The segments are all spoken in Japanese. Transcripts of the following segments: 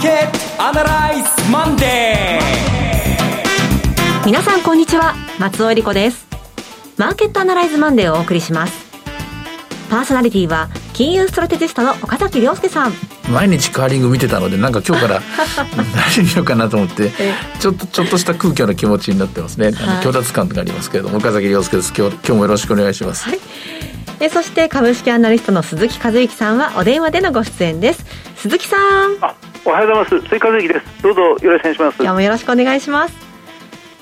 ーケットアナライズマンデー。皆さんこんにちは松尾英里子です。マーケットアナライズマンデーをお送りします。パーソナリティは金融ストラテジストの岡崎良介さん。毎日カーリング見てたのでなんか今日から 何見ようかなと思ってちょっとちょっとした空虚な気持ちになってますね、はい、虚脱感がありますけれども岡崎良介です。今日今日もよろしくお願いします、はい。えそして株式アナリストの鈴木一之さんはお電話でのご出演です。鈴木さん。あおはようございます。鈴木和之です。どうぞよろしくお願いします。今日もよろしくお願いします。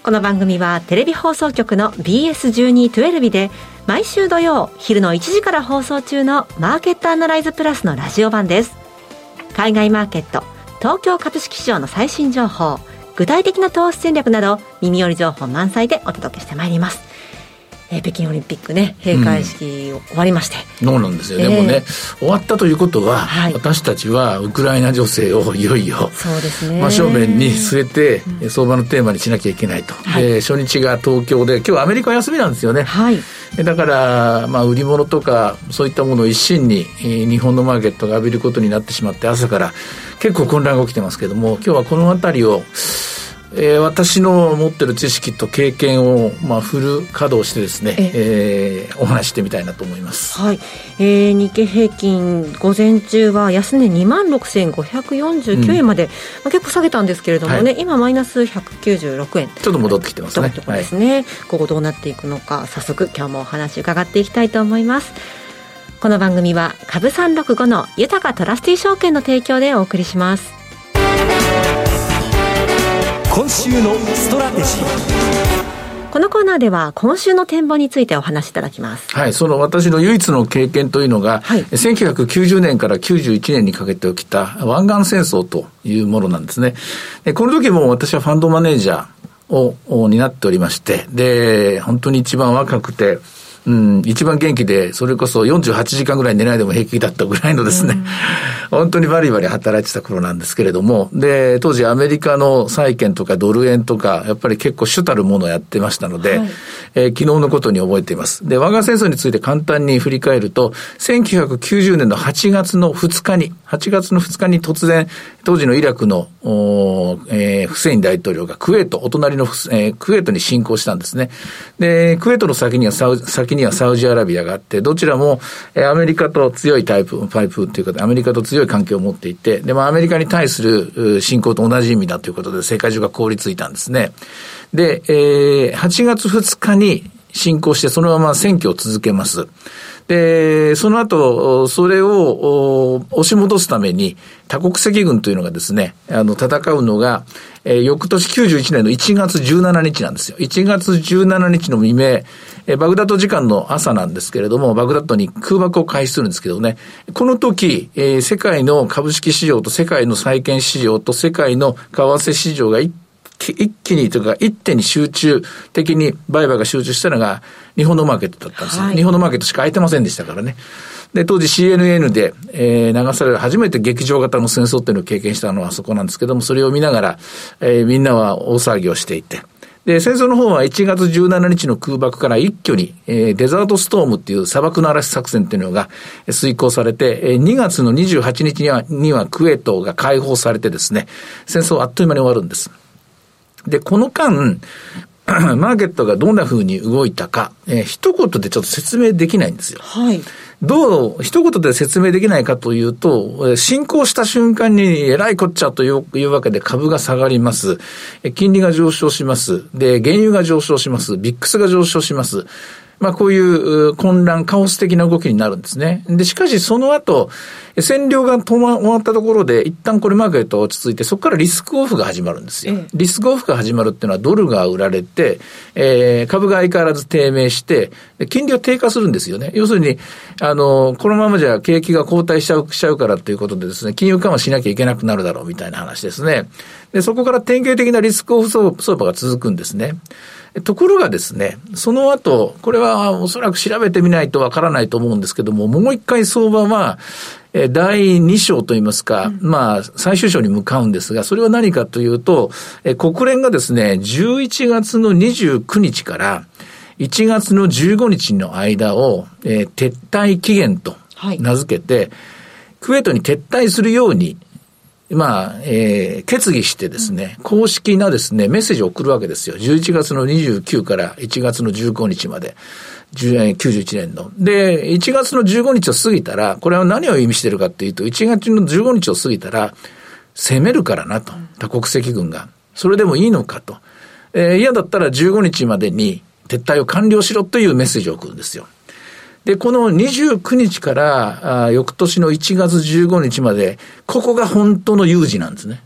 この番組はテレビ放送局の BS1212 で毎週土曜昼の1時から放送中のマーケットアナライズプラスのラジオ版です。海外マーケット東京株式市場の最新情報具体的な投資戦略など耳寄り情報満載でお届けしてまいります。えー、北京オリンピックね閉会式終わりまして、うん、そうなんですよ、えー、でもね終わったということは、はい、私たちはウクライナ情勢をいよいよそうですね。真正面に据えて、うん、相場のテーマにしなきゃいけないと、はい、えー、初日が東京で今日アメリカ休みなんですよね、はい、だから、まあ、売り物とかそういったものを一身に、えー、日本のマーケットが浴びることになってしまって朝から結構混乱が起きてますけども今日はこの辺りをえー、私の持ってる知識と経験を、まあ、フル稼働してですね、ええー、お話してみたいなと思います。はい。えー、日経平均、午前中は安値2万6549円まで、うん、まあ、結構下げたんですけれどもね、はい、今マイナス196円。ちょっと戻ってきてますね。とですね、はい、午後どうなっていくのか、早速今日もお話伺っていきたいと思います。この番組は株365の豊トラスティ証券の提供でお送りします。今週のストラテジーこのコーナーでは今週の展望についてお話しいただきます。はい、その私の唯一の経験というのが、はい、1990年から91年にかけて起きた湾岸戦争というものなんですね。でこの時も私はファンドマネージャーをを担っておりまして、で、本当に一番若くて、うん、一番元気で、それこそ48時間ぐらい寝ないでも平気だったぐらいのですね、うん、本当にバリバリ働いてた頃なんですけれども、で、当時アメリカの債券とかドル円とか、やっぱり結構主たるものをやってましたので、はい、えー、昨日のことに覚えています。で、我が戦争について簡単に振り返ると、1990年の8月の2日に、8月の2日に突然、当時のイラクの、えー、フセイン大統領がクウェート、お隣の、えー、クウェートに侵攻したんですね。で、クウェートの先にはサウ、先にはサウジアラビアがあって、どちらも、えー、アメリカと強いタイプ、パイプっていうか、アメリカと強い関係を持っていて、で、まあ、アメリカに対する侵攻と同じ意味だということで、世界中が凍りついたんですね。で、えー、8月2日に侵攻して、そのまま選挙を続けます。で、その後、それを押し戻すために、多国籍軍というのがですね、あの、戦うのが、えー、翌年91年の1月17日なんですよ。1月17日の未明、えー、バグダッド時間の朝なんですけれども、バグダッドに空爆を開始するんですけどね、この時、えー、世界の株式市場と世界の債券市場と世界の為替市場が一一気にというか、一手に集中的に売買が集中したのが日本のマーケットだったんですよ。はい、日本のマーケットしか空いてませんでしたからね。で、当時 CNN で、えー、流される初めて劇場型の戦争っていうのを経験したのはそこなんですけども、それを見ながら、えー、みんなは大騒ぎをしていて、で、戦争の方は1月17日の空爆から一挙に、えー、デザートストームっていう砂漠の嵐作戦っていうのが遂行されて、えー、2月の28日には、にはクウェートが解放されてですね、戦争はあっという間に終わるんです。で、この間、マーケットがどんな風に動いたか、えー、一言でちょっと説明できないんですよ。はい。どう、一言で説明できないかというと、進行した瞬間にえらいこっちゃといういうわけで株が下がります。金利が上昇します。で、原油が上昇します。ビックスが上昇します。まあこういう混乱、カオス的な動きになるんですね。で、しかしその後、占領が止ま終わったところで、一旦これマーケット落ち着いて、そこからリスクオフが始まるんですよ。リスクオフが始まるっていうのはドルが売られて、えー、株が相変わらず低迷して、金利は低下するんですよね。要するに、あの、このままじゃ景気が後退しちゃう、しちゃうからということでですね、金融緩和しなきゃいけなくなるだろうみたいな話ですね。で、そこから典型的なリスクオフ相場が続くんですね。ところがですね、その後、これはおそらく調べてみないとわからないと思うんですけども、もう一回相場は、え第2章といいますか、うん、まあ、最終章に向かうんですが、それは何かというと、え国連がですね、11月の29日から1月の15日の間を、えー、撤退期限と名付けて、はい、クウェートに撤退するようにまあ、えー、決議してですね、公式なですね、メッセージを送るわけですよ。11月の29から1月の15日まで。91年の。で、1月の15日を過ぎたら、これは何を意味してるかっていうと、1月の15日を過ぎたら、攻めるからなと。多国籍軍が。それでもいいのかと。えー、嫌だったら15日までに撤退を完了しろというメッセージを送るんですよ。で、この29日からあ翌年の1月15日まで、ここが本当の有事なんですね。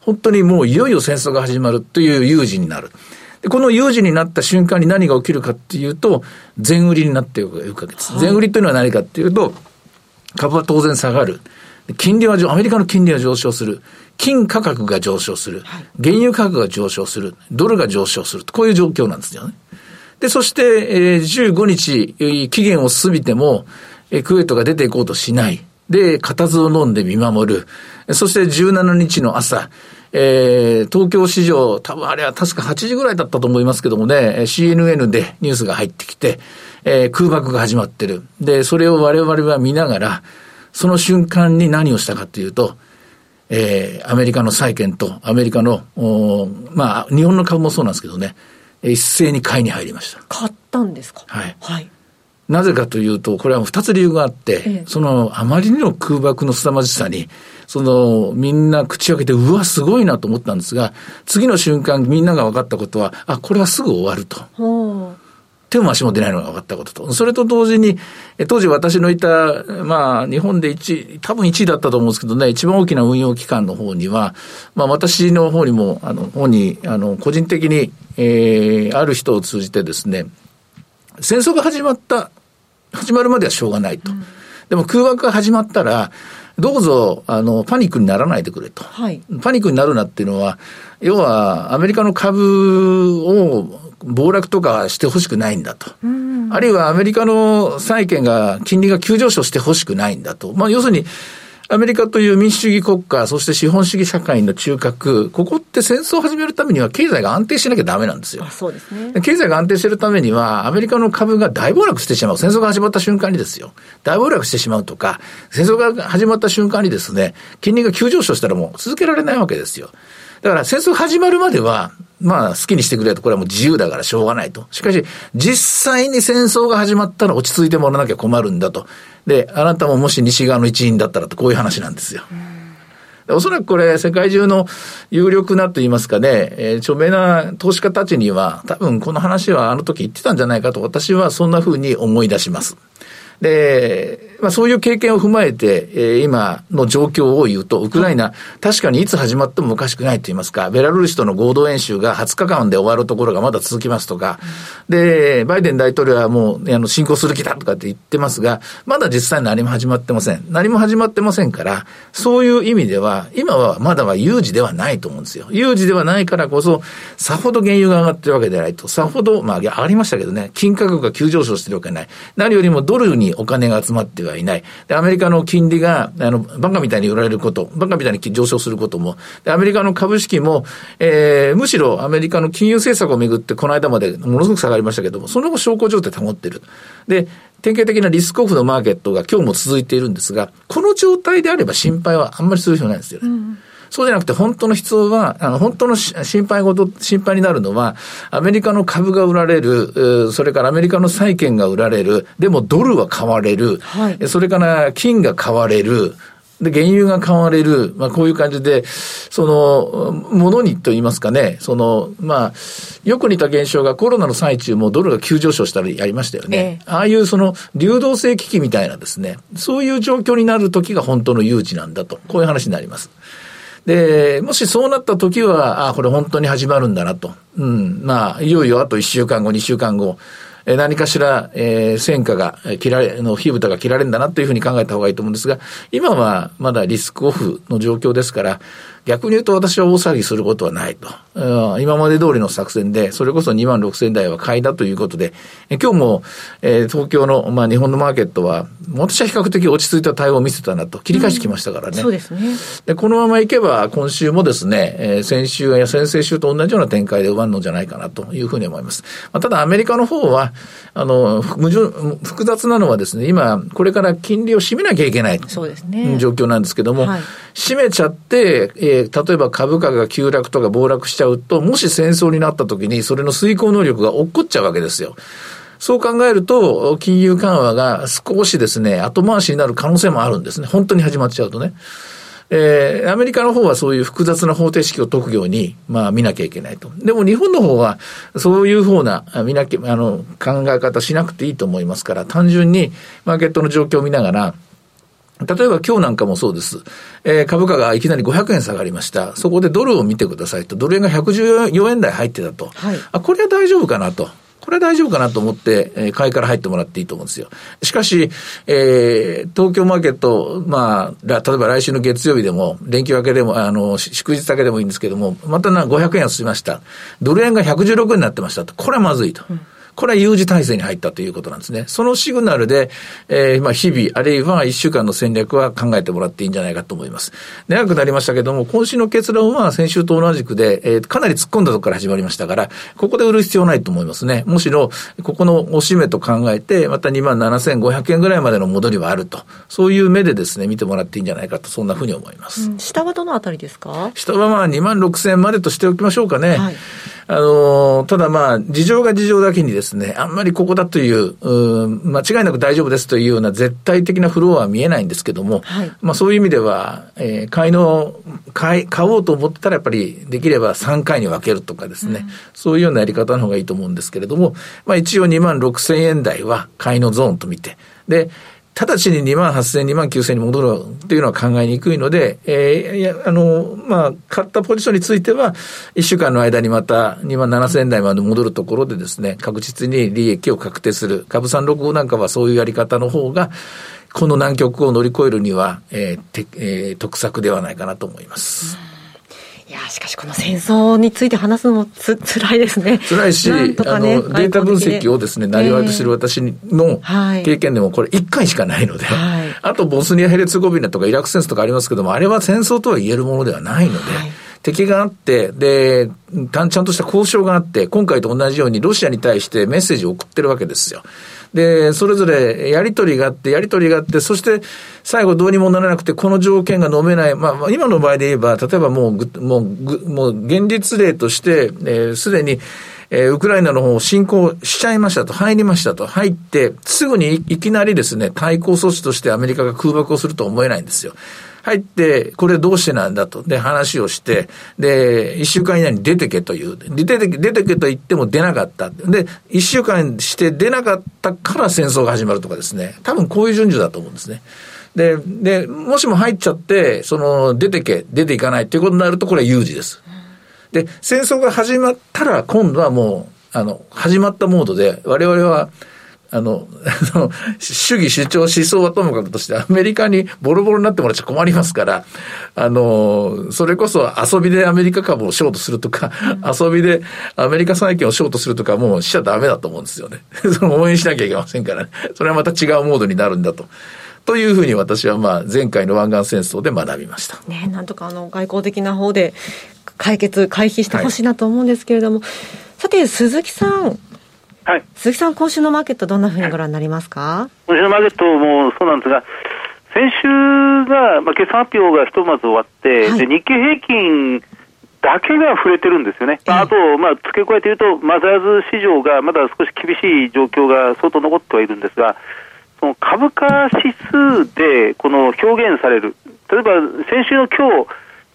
本当にもういよいよ戦争が始まるという有事になる。で、この有事になった瞬間に何が起きるかっていうと、全売りになっていくわけです。はい、全売りというのは何かっていうと、株は当然下がる。金利は、アメリカの金利は上昇する。金価格が上昇する。原油価格が上昇する。ドルが上昇する。こういう状況なんですよね。で、そして、えー、15日、期限を過ぎても、えー、クウェートが出ていこうとしない。で、固唾を飲んで見守る。そして17日の朝、えー、東京市場、多分あれは確か8時ぐらいだったと思いますけどもね、CNN でニュースが入ってきて、えー、空爆が始まってる。で、それを我々は見ながら、その瞬間に何をしたかというと、えー、アメリカの債券とアメリカの、まあ、日本の株もそうなんですけどね、一斉に買いに入りました。買ったんですか？はい。はい。なぜかというと、これは二つ理由があって、ええ、そのあまりにも空爆の凄まじさに、そのみんな口開けて、うわ、すごいなと思ったんですが、次の瞬間みんなが分かったことは、あ、これはすぐ終わると。手も足も出ないのが分かったことと。それと同時に、当時私のいた、まあ、日本で一、多分1位だったと思うんですけどね、一番大きな運用機関の方には、まあ、私の方にも、あの、方に、あの、個人的に、えー、ある人を通じてですね、戦争が始まった、始まるまではしょうがないと。うん、でも空爆が始まったら、どうぞ、あの、パニックにならないでくれと。はい、パニックになるなっていうのは、要は、アメリカの株を暴落とかしてほしくないんだと。あるいはアメリカの債券が、金利が急上昇してほしくないんだと。まあ、要するに、アメリカという民主主義国家、そして資本主義社会の中核、ここって戦争を始めるためには経済が安定しなきゃダメなんですよ。そうですね。経済が安定してるためには、アメリカの株が大暴落してしまう。戦争が始まった瞬間にですよ。大暴落してしまうとか、戦争が始まった瞬間にですね、金利が急上昇したらもう続けられないわけですよ。だから戦争始まるまでは、まあ好きにしてくれと、これはもう自由だからしょうがないと。しかし、実際に戦争が始まったら落ち着いてもらわなきゃ困るんだと。で、あなたももし西側の一員だったらと、こういう話なんですよ。おそらくこれ、世界中の有力なと言いますかね、えー、著名な投資家たちには、多分この話はあの時言ってたんじゃないかと、私はそんな風に思い出します。で、まあそういう経験を踏まえて、えー、今の状況を言うと、ウクライナ、確かにいつ始まってもおかしくないと言いますか、ベラルーシとの合同演習が20日間で終わるところがまだ続きますとか、で、バイデン大統領はもう、あの、進行する気だとかって言ってますが、まだ実際何も始まってません。何も始まってませんから、そういう意味では、今はまだは有事ではないと思うんですよ。有事ではないからこそ、さほど原油が上がってるわけではないと、さほど、まあ、上がりましたけどね、金価格が急上昇してるわけない。何よりもドルにお金が集まってはいない。で、アメリカの金利が、あの、バカみたいに売られること、バカみたいに上昇することも、で、アメリカの株式も、えー、むしろアメリカの金融政策をめぐって、この間までものすごく下がりましたけども、その後小康状態保ってる。で、典型的なリスクオフのマーケットが今日も続いているんですが、この状態であれば心配はあんまりする必要ないんですよね。うんそうじゃなくて、本当の必要は、あの、本当の心配事、心配になるのは、アメリカの株が売られる、それからアメリカの債券が売られる、でもドルは買われる、はい、それから金が買われる、で、原油が買われる、まあ、こういう感じで、その、ものにと言いますかね、その、まあ、よく似た現象がコロナの最中もドルが急上昇したりやりましたよね。ええ、ああいうその、流動性危機みたいなですね、そういう状況になる時が本当の誘致なんだと、こういう話になります。で、もしそうなった時は、あ、これ本当に始まるんだなと。うん。まあ、いよいよあと1週間後、2週間後、え何かしら、えー、戦火が切られ、の火蓋が切られるんだなというふうに考えた方がいいと思うんですが、今はまだリスクオフの状況ですから、逆に言うと私は大騒ぎすることはないと。今まで通りの作戦で、それこそ2万6千台は買いだということで、今日も、えー、東京の、まあ、日本のマーケットは、私は比較的落ち着いた対応を見せたなと、切り返してきましたからね。うん、そうですね。で、このままいけば、今週もですね、えー、先週や先々週と同じような展開で終わるのじゃないかなというふうに思います。まあ、ただ、アメリカの方は、あの、矛盾、複雑なのはですね、今、これから金利を締めなきゃいけない。そうですね。状況なんですけども、はい、締めちゃって、えー、例えば株価が急落とか暴落しちゃうと、もし戦争になった時に、それの遂行能力が落っこっちゃうわけですよ。そう考えると、金融緩和が少しですね、後回しになる可能性もあるんですね。本当に始まっちゃうとね。えー、アメリカの方はそういう複雑な方程式を解くように、まあ見なきゃいけないと。でも日本の方は、そういう方な、見なきゃ、あの、考え方しなくていいと思いますから、単純にマーケットの状況を見ながら、例えば今日なんかもそうです。えー、株価がいきなり500円下がりました。そこでドルを見てくださいと。ドル円が114円台入ってたと。はい、あ、これは大丈夫かなと。これは大丈夫かなと思って、えー、買いから入ってもらっていいと思うんですよ。しかし、えー、東京マーケット、まあ、例えば来週の月曜日でも、連休明けでも、あの、祝日だけでもいいんですけども、またな500円安しました。ドル円が116円になってましたと。これはまずいと。うんこれは有事体制に入ったということなんですね。そのシグナルで、えー、まあ日々、あるいは一週間の戦略は考えてもらっていいんじゃないかと思います。長くなりましたけども、今週の結論は先週と同じくで、えー、かなり突っ込んだところから始まりましたから、ここで売る必要ないと思いますね。むしろ、ここの押し目と考えて、また27,500円ぐらいまでの戻りはあると。そういう目でですね、見てもらっていいんじゃないかと、そんなふうに思います。うん、下はどのあたりですか？下はまあ26,000円までとしておきましょうかね。はいあの、ただまあ、事情が事情だけにですね、あんまりここだという、う間違いなく大丈夫ですというような絶対的なフローは見えないんですけども、はい、まあそういう意味では、えー、買いの、買い、買おうと思ったらやっぱりできれば3回に分けるとかですね、うん、そういうようなやり方の方がいいと思うんですけれども、まあ一応2万6千円台は買いのゾーンと見て、で、直ちに2万8000、2万9000に戻るっていうのは考えにくいので、えー、いや、あの、まあ、買ったポジションについては、1週間の間にまた2万7000台まで戻るところでですね、確実に利益を確定する。株三65なんかはそういうやり方の方が、この難局を乗り越えるには、えーてえー、得策ではないかなと思います。いやしかしこの戦争について話すのもつ 辛いですね。辛いし、ね、あの、データ分析をですね、なりわいとする私の経験でもこれ1回しかないので、はい、あとボスニア・ヘレツゴビナとかイラク戦争とかありますけども、あれは戦争とは言えるものではないので、はい敵があって、で、ちゃんとした交渉があって、今回と同じようにロシアに対してメッセージを送ってるわけですよ。で、それぞれやりとりがあって、やりとりがあって、そして最後どうにもならなくて、この条件が飲めない。まあ、今の場合で言えば、例えばもう、もう、もう、現実例として、す、で、に、えー、ウクライナの方を侵攻しちゃいましたと、入りましたと、入って、すぐにいきなりですね、対抗措置としてアメリカが空爆をするとは思えないんですよ。入って、これどうしてなんだと。で、話をして、で、一週間以内に出てけという。出てけ、出てけと言っても出なかった。で、一週間して出なかったから戦争が始まるとかですね。多分こういう順序だと思うんですね。で、で、もしも入っちゃって、その、出てけ、出ていかないっていうことになると、これは有事です。で、戦争が始まったら、今度はもう、あの、始まったモードで、我々は、あの、その、主義主張思想はともかくとして、アメリカにボロボロになってもらっちゃ困りますから、あの、それこそ遊びでアメリカ株をショートするとか、遊びでアメリカ債券をショートするとか、もうしちゃダメだと思うんですよね。その応援しなきゃいけませんからね。それはまた違うモードになるんだと。というふうに私はまあ前回の湾岸戦争で学びました。ね、なんとかあの外交的な方で解決、回避してほしいなと思うんですけれども、はい、さて、鈴木さん、はい、鈴木さん、今週のマーケット、どんなふうにご覧になりますか？今週のマーケットもそうなんですが、先週が、まあ、決算発表がひとまず終わって、はい、で日経平均だけが触れてるんですよね、あと、まあ、付け加えて言うと、マザーズ市場がまだ少し厳しい状況が相当残ってはいるんですが、その株価指数でこの表現される、例えば先週の今日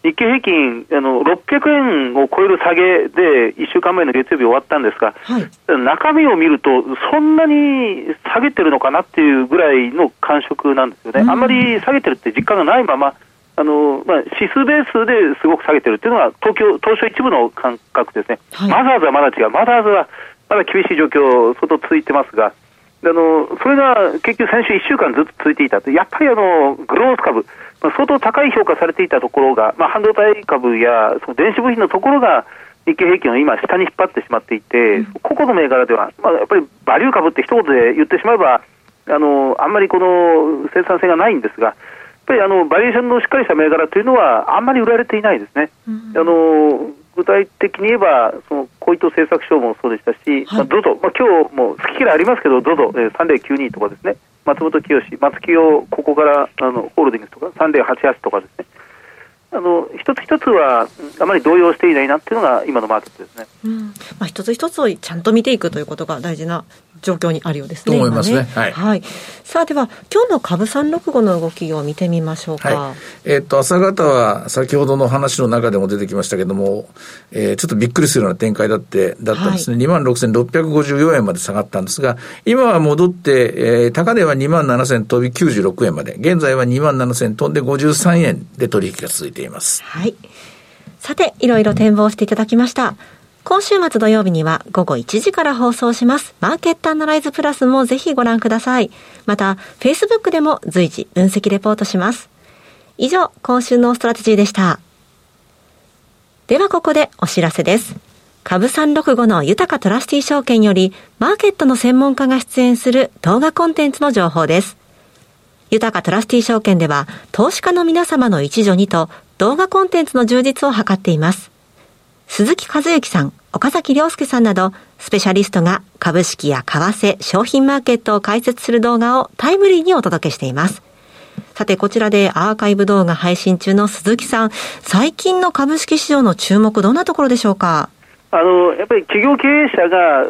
日経平均あの600円を超える下げで1週間前の月曜日終わったんですが、はい、中身を見るとそんなに下げてるのかなっていうぐらいの感触なんですよね、うん、あんまり下げてるって実感がないままあのまあ、指数ベースですごく下げてるっていうのが東京東証一部の感覚ですね、はい、マザーズはまだ違う。マザーズはまだ厳しい状況相当続いてますがあのそれが結局先週1週間ずっと続いていたと、やっぱりあのグロース株、まあ、相当高い評価されていたところが、まあ、半導体株やその電子部品のところが、日経平均を今、下に引っ張ってしまっていて、うん、個々の銘柄では、まあ、やっぱりバリュー株って一言で言ってしまえば、あのあんまりこの生産性がないんですが、やっぱりあのバリエーションのしっかりした銘柄というのは、あんまり売られていないですね。うん、あの具体的に言えば、その小糸製作所もそうでしたし、はい、まあ、ドド、まあ今日も好き嫌いありますけど、ドド、えー、3092とかですね、松本清、松清、ここからあのホールディングスとか、3088とかですね、あの一つ一つはあまり動揺していないなっていうのが今のマーケットですね、うんまあ、一つ一つをちゃんと見ていくということが大事な状況にあるようですね。と思いますね。ねはい、はい。さあ、では、今日の株三六五の動きを見てみましょうか。はい、えっ、と、朝方は先ほどの話の中でも出てきましたけども、えー、ちょっとびっくりするような展開だって、だったんですね。はい、2万6654円まで下がったんですが、今は戻って、えー、高値は2万7000飛び96円まで、現在は2万7000飛んで53円で取引が続いています。はい。さて、いろいろ展望していただきました。今週末土曜日には午後1時から放送します。マーケットアナライズプラスもぜひご覧ください。また、Facebook でも随時分析レポートします。以上、今週のストラテジーでした。ではここでお知らせです。株365の豊かトラスティ証券より、マーケットの専門家が出演する動画コンテンツの情報です。豊かトラスティ証券では、投資家の皆様の一助にと動画コンテンツの充実を図っています。鈴木和之さん、岡崎良介さんなど、スペシャリストが株式や為替、商品マーケットを解説する動画をタイムリーにお届けしています。さて、こちらでアーカイブ動画配信中の鈴木さん、最近の株式市場の注目、どんなところでしょうか？あのやっぱり企業経営者が、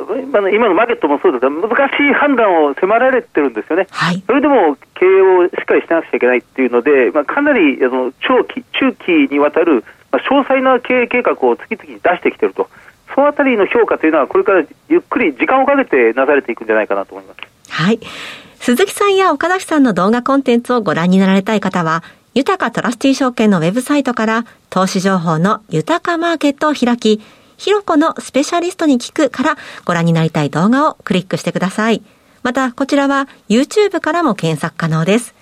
今のマーケットもそうですが、難しい判断を迫られてるんですよね、はい、それでも経営をしっかりしなくちゃいけないっていうので、まあ、かなりあの長期、中期にわたるまあ、詳細な経営計画を次々に出してきていると、そのあたりの評価というのは、これからゆっくり時間をかけてなされていくんじゃないかなと思います。はい。鈴木さんや岡崎さんの動画コンテンツをご覧になられたい方は、豊かトラスティ証券のウェブサイトから投資情報の豊かマーケットを開き、ひろこのスペシャリストに聞くからご覧になりたい動画をクリックしてください。また、こちらは YouTube からも検索可能です。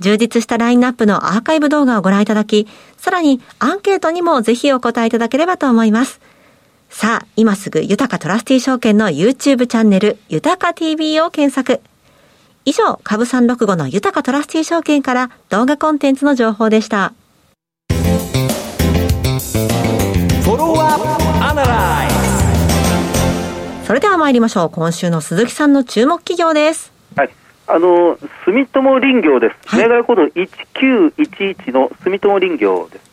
充実したラインナップのアーカイブ動画をご覧いただき、さらにアンケートにもぜひお答えいただければと思います。さあ、今すぐ豊かトラスティ証券の YouTube チャンネル、豊か TV を検索。以上、株365の豊かトラスティ証券から動画コンテンツの情報でした。フォロワーそれでは参りましょう。今週の鈴木さんの注目企業です。あの住友林業です、はい、銘柄コード1911の住友林業です。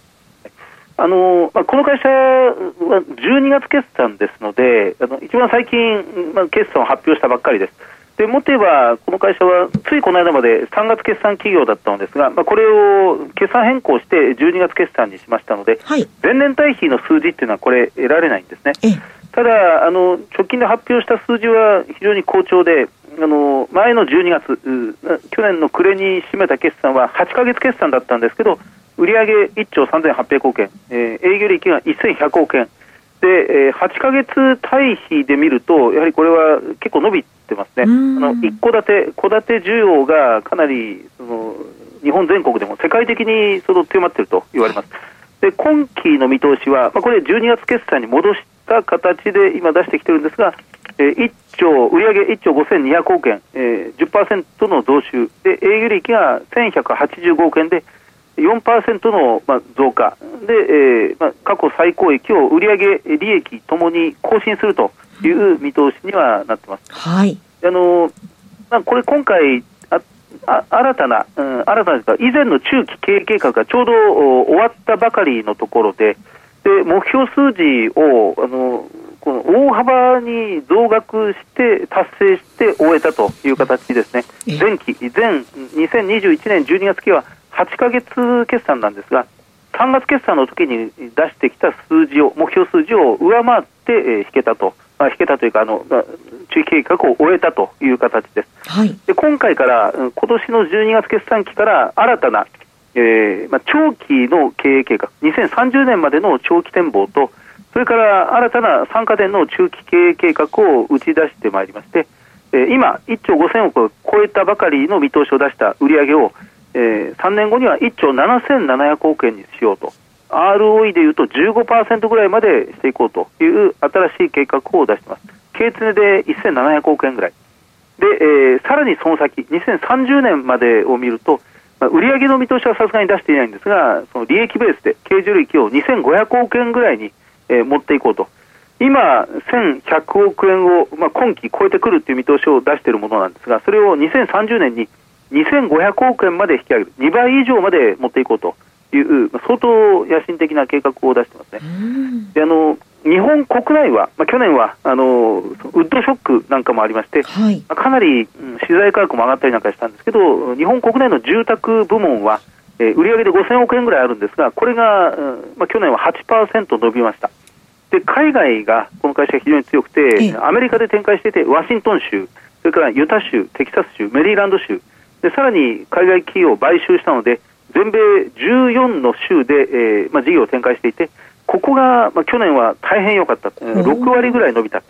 あのまあ、この会社は12月決算ですので、あの一番最近、まあ、決算を発表したばっかりです。でもっと言えば、この会社はついこの間まで3月決算企業だったのですが、まあ、これを決算変更して12月決算にしましたので、はい、前年対比の数字っていうのはこれ、得られないんですね。ただあの、直近で発表した数字は非常に好調で、あの前の12月、去年の暮れに占めた決算は8か月決算だったんですけど、売上1兆3800億円、えー、営業利益が1100億円、で、えー、8か月対比で見ると、やはりこれは結構伸びてますね、あの一戸建て、戸建て需要がかなりその日本全国でも世界的にその強まっていると言われます。で今期の見通しは、まあ、これ12月決算に戻した形で今出してきてるんですが、えー、1兆、売上1兆5200億円、えー、10%の増収、で営業利益が1185億円で、4%の、まあ、増加で、えーまあ、過去最高益を売上利益ともに更新するという見通しにはなってます。はい。あのまあ、これ今回ああ新たな、うん、新たな以前の中期経営計画がちょうど終わったばかりのところで、で目標数字をあのこの大幅に増額して達成して終えたという形ですね、前期、前2021年12月期は8か月決算なんですが、3月決算の時に出してきた数字を、目標数字を上回って、えー、引けたと。まあ、引けたというか、あの、中期計画を終えたという形です。はい、で今回から、今年の12月決算期から新たな、えーまあ、長期の経営計画、2030年までの長期展望と、それから新たな参加店の中期経営計画を打ち出してまいりまして、えー、今、1兆5000億を超えたばかりの見通しを出した売上を、えー、3年後には1兆7700億円にしようと。ROE でいうと15%ぐらいまでしていこうという新しい計画を出しています。経常で1700億円ぐらい。で、えー、さらにその先、2030年までを見ると、まあ、売上の見通しはさすがに出していないんですが、その利益ベースで経常利益を2500億円ぐらいに、えー、持っていこうと。今、1100億円を、まあ、今期超えてくるという見通しを出しているものなんですが、それを2030年に2500億円まで引き上げる、2倍以上まで持っていこうという、まあ、相当野心的な計画を出してますね。であの日本国内は、まあ、去年はあのウッドショックなんかもありまして、はい、かなり、うん、資材価格も上がったりなんかしたんですけど、日本国内の住宅部門は、えー、売上で5000億円ぐらいあるんですが、これが、うんまあ、去年は8%伸びました。で海外がこの会社が非常に強くて、アメリカで展開していて、ワシントン州、それからユタ州、テキサス州、メリーランド州、でさらに海外企業を買収したので、全米14の州で、えーまあ、事業を展開していて、ここが、まあ、去年は大変良かった、6割ぐらい伸びた、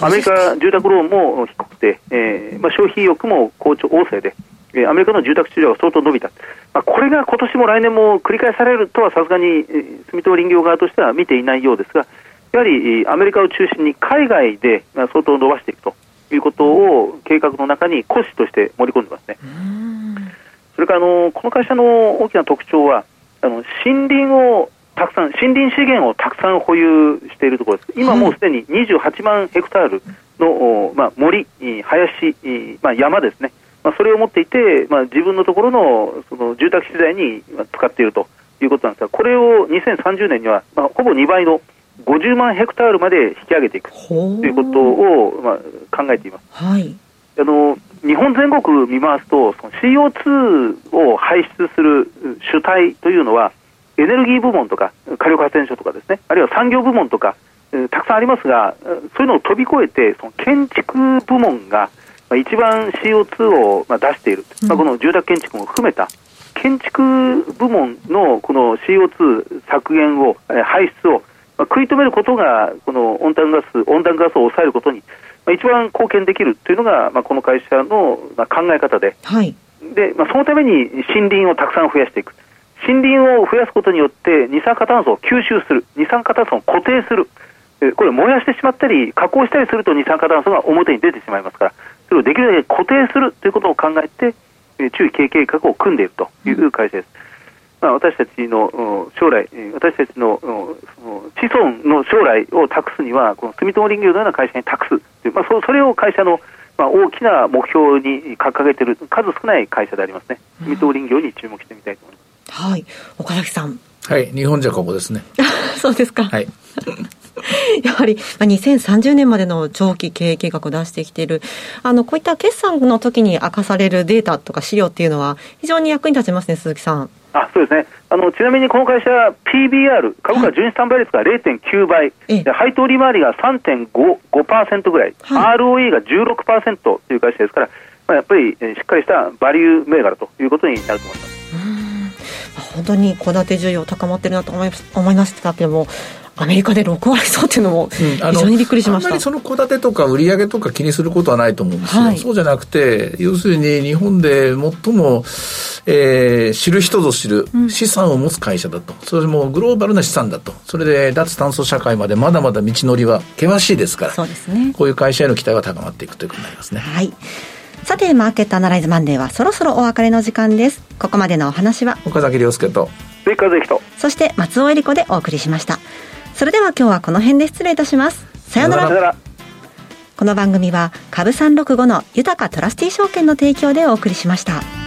アメリカ住宅ローンも低くて、えーまあ、消費意欲も好調、旺盛で、えー、アメリカの住宅市場が相当伸びた、まあ、これが今年も来年も繰り返されるとはさすがに、えー、住友林業側としては見ていないようですが、やはりアメリカを中心に海外で相当伸ばしていくということを計画の中に骨子として盛り込んでますね。それからあのこの会社の大きな特徴はあの森林をたくさん森林資源をたくさん保有しているところです。今もうすでに28万ヘクタールの、まあ、森、林、まあ、山ですね。まあ、それを持っていて、まあ、自分のところのその住宅資材に使っているということなんですが、これを2030年には、まあ、ほぼ2倍の50万ヘクタールまで引き上げていく。ということを、まあ、考えています。はい、あの日本全国見ますと、その CO2 を排出する主体というのは、エネルギー部門とか火力発電所とかですね、あるいは産業部門とか、えー、たくさんありますが、そういうのを飛び越えて、その建築部門が、まあ、一番 CO2 を、まあ、出している、まあ、この住宅建築も含めた、建築部門のこの CO2 削減を、えー、排出を、まあ、食い止めることが、この温暖ガス、温暖ガスを抑えることに、まあ、一番貢献できるというのが、まあ、この会社の、まあ、考え方で、はい、でまあ、そのために森林をたくさん増やしていく。森林を増やすことによって二酸化炭素を吸収する、二酸化炭素を固定する、これ燃やしてしまったり、加工したりすると二酸化炭素が表に出てしまいますから、それをできるだけ固定するということを考えて、中期経営計画を組んでいるという会社です。まあ、私たちの将来、私たちの子孫の将来を託すには、この住友林業のような会社に託すという、まあ、そそれを会社のまあ、大きな目標に掲げている数少ない会社でありますね、住友林業に注目してみたいと思います。はい。岡崎さん。はい。日本じゃここですね。そうですか。はい。やはり、まあ、2030年までの長期経営計画を出してきている、あの、こういった決算の時に明かされるデータとか資料っていうのは、非常に役に立ちますね、鈴木さん。あそうですね。あのちなみにこの会社、PBR、株価純資産倍率が0.9倍、で配当利回りが3.5%ぐらい、はい、ROE が16%という会社ですから、まあ、やっぱりしっかりしたバリュー銘柄ということになると思います。本当に戸建て需要高まってるなと思い思いましたけどもアメリカで6割そうっていうのも非常にびっくりしました、うん、あんまりその戸建てとか売上とか気にすることはないと思うんですよ、はい、そうじゃなくて要するに日本で最も、えー、知る人ぞ知る資産を持つ会社だと、うん、それもグローバルな資産だと。それで脱炭素社会までまだまだ道のりは険しいですからそうですね。こういう会社への期待は高まっていくということになりますね。はい。さて、マーケットアナライズマンデーはそろそろお別れの時間です。ここまでのお話は、岡崎亮介と、追加ぜと、そして松尾恵理子でお送りしました。それでは今日はこの辺で失礼いたします。さようなら。この番組は株三六五の豊かトラスティ証券の提供でお送りしました。